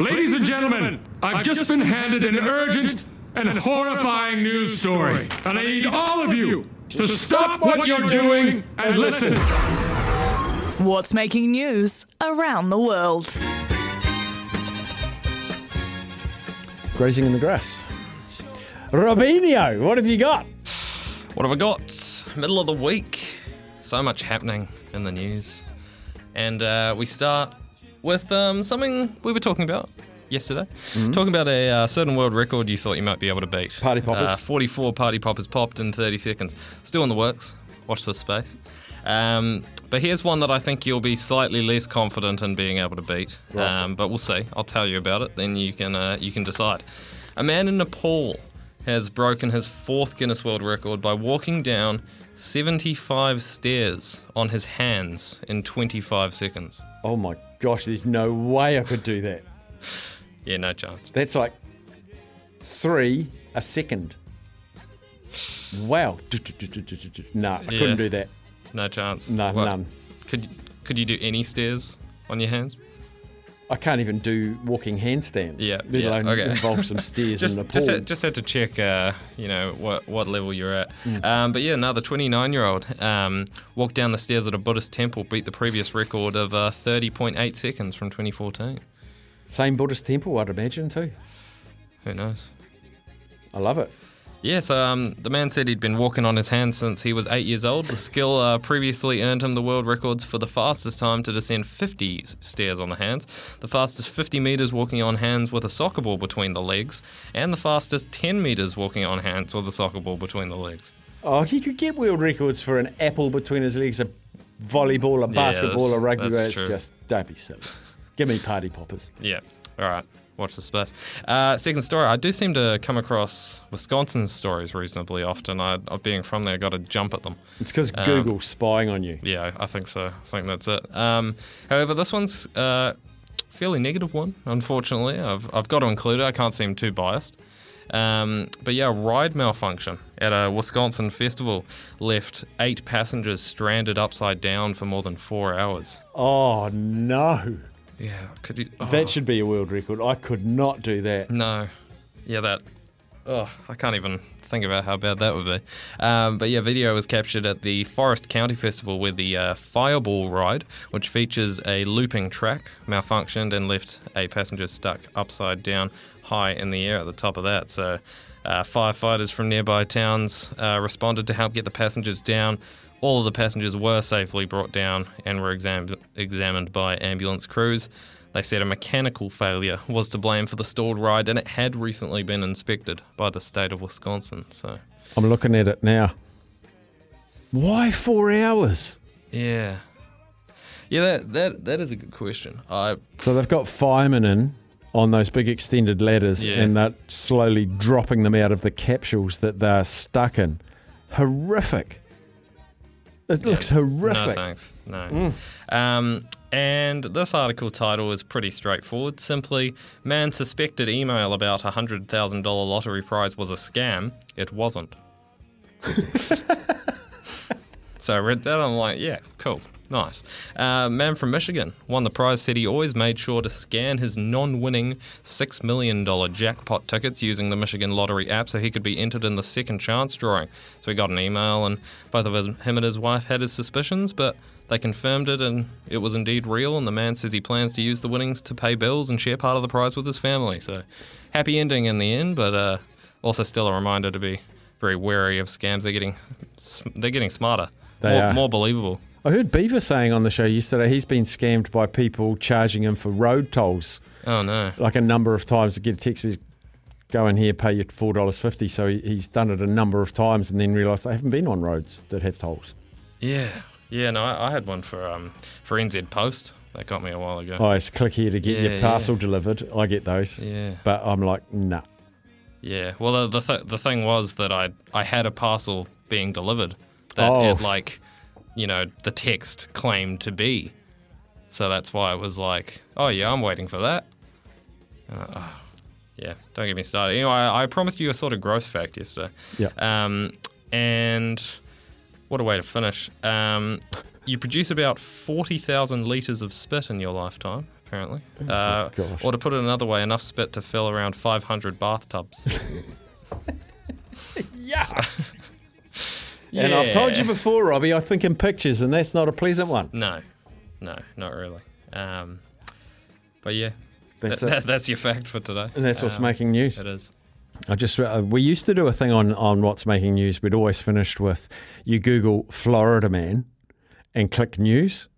Ladies and gentlemen, I've just been handed an urgent and horrifying news story, and I need all of you to stop what you're doing and listen. What's making news around the world? Grazing in the grass. Robinho, what have you got? What have I got? Middle of the week. So much happening in the news. And uh, we start with um, something we were talking about yesterday. Talking about a uh, certain world record you thought you might be able to beat. Party poppers. Uh, 44 party poppers popped in 30 seconds. Still in the works. Watch this space. Um, but here's one that I think you'll be slightly less confident in being able to beat. Um, but we'll see. I'll tell you about it. Then you can uh, you can decide. A man in Nepal has broken his fourth Guinness World Record by walking down 75 stairs on his hands in 25 seconds. Oh my gosh, there's no way I could do that. Yeah, no chance. That's like three a second. Wow. No, I Yeah. couldn't do that. No chance. No, What? none. Could could you do any stairs on your hands? I can't even do walking handstands. Yeah, Let yeah, alone okay. involve some stairs just in the just pool. had, just had to check, uh, you know, what what level you're at. Mm. Um, but yeah, now the 29 year old um, walked down the stairs at a Buddhist temple, beat the previous record of uh, 30.8 seconds from 2014. Same Buddhist temple, I'd imagine too. Who knows? I love it. Yes, um, the man said he'd been walking on his hands since he was eight years old. The skill uh, previously earned him the world records for the fastest time to descend 50 s- stairs on the hands, the fastest 50 metres walking on hands with a soccer ball between the legs, and the fastest 10 metres walking on hands with a soccer ball between the legs. Oh, he could get world records for an apple between his legs, a volleyball, a basketball, that's- a rugby. It's true. just don't be silly. Give me party poppers. Yeah. All right. Watch the space. Uh, second story. I do seem to come across Wisconsin stories reasonably often. I, being from there, got to jump at them. It's because Um, Google's spying on you. Yeah, I think so. I think that's it. Um, however, this one's uh, fairly negative one. Unfortunately, I've I've got to include it. I can't seem too biased. Um, but yeah, a ride malfunction at a Wisconsin festival left eight passengers stranded upside down for more than four hours. Oh no, Yeah, could you? oh. that should be a world record. I could not do that. No. Yeah, that. Oh, I can't even think about how bad that would be. Um, but yeah, video was captured at the Forest County Festival where the uh, Fireball ride, which features a looping track, malfunctioned and left a passenger stuck upside down high in the air at the top of that. So uh, firefighters from nearby towns uh, responded to help get the passengers down. All of the passengers were safely brought down and were exam- examined by ambulance crews. They said a mechanical failure was to blame for the stalled ride, and it had recently been inspected by the state of Wisconsin. So, I'm looking at it now. Why four hours? yeah, yeah, that that, that is a good question. I So they've got firemen in on those big extended ladders, Yeah. and they're slowly dropping them out of the capsules that they're stuck in. Horrific. It looks horrific. no thanks, no. Um, and this article title is pretty straightforward. Simply, man suspected email about a hundred thousand dollar lottery prize was a scam. It wasn't. So I read that. I'm like, yeah, cool, nice. Uh, man from Michigan won the prize. Said he always made sure to scan his non-winning six million dollar jackpot tickets using the Michigan Lottery app, so he could be entered in the second chance drawing. So he got an email, and both of him and his wife had his suspicions, but they confirmed it, and it was indeed real. And the man says he plans to use the winnings to pay bills and share part of the prize with his family. So happy ending in the end, but uh, also still a reminder to be very wary of scams. They're getting they're getting smarter. They more, are. more believable. I heard Beaver saying on the show yesterday he's been scammed by people charging him for road tolls Oh no. like a number of times to get a text message, go in here, pay you four dollars fifty. So he, he's done it a number of times and then realised they haven't been on roads that have tolls. Yeah. Yeah, no, I, I had one for um, for NZ Post that got me a while ago. Oh, it's click here to get Yeah, your yeah. parcel delivered. I get those. Yeah, But I'm like, nah. yeah. Well, the the, th- the thing was that I I had a parcel being delivered that Oh. it like, you know, the text claimed to be. So that's why it was like, oh yeah, I'm waiting for that. Uh, oh, yeah, don't get me started. You know, I, I promised you a sort of gross fact yesterday. Yeah. Um, and what a way to finish. Um, you produce about 40,000 litres of spit in your lifetime, apparently. Uh, gosh. or to put it another way, enough spit to fill around 500 bathtubs. And I've told you before, Robbie, I think in pictures, and that's not a pleasant one. No, no, not really. Um, but yeah, That's that, it. that- that's your fact for today. And that's what's Um, making news. It is. I just uh, we used to do a thing on on what's making news. We'd always finished with you Google Florida man and click news.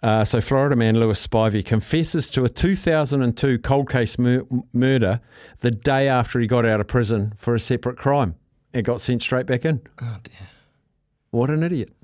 Uh, so Florida man Lewis Spivey confesses to a 2002 cold case mur- murder the day after he got out of prison for a separate crime and got sent straight back in. Oh dear. What an idiot!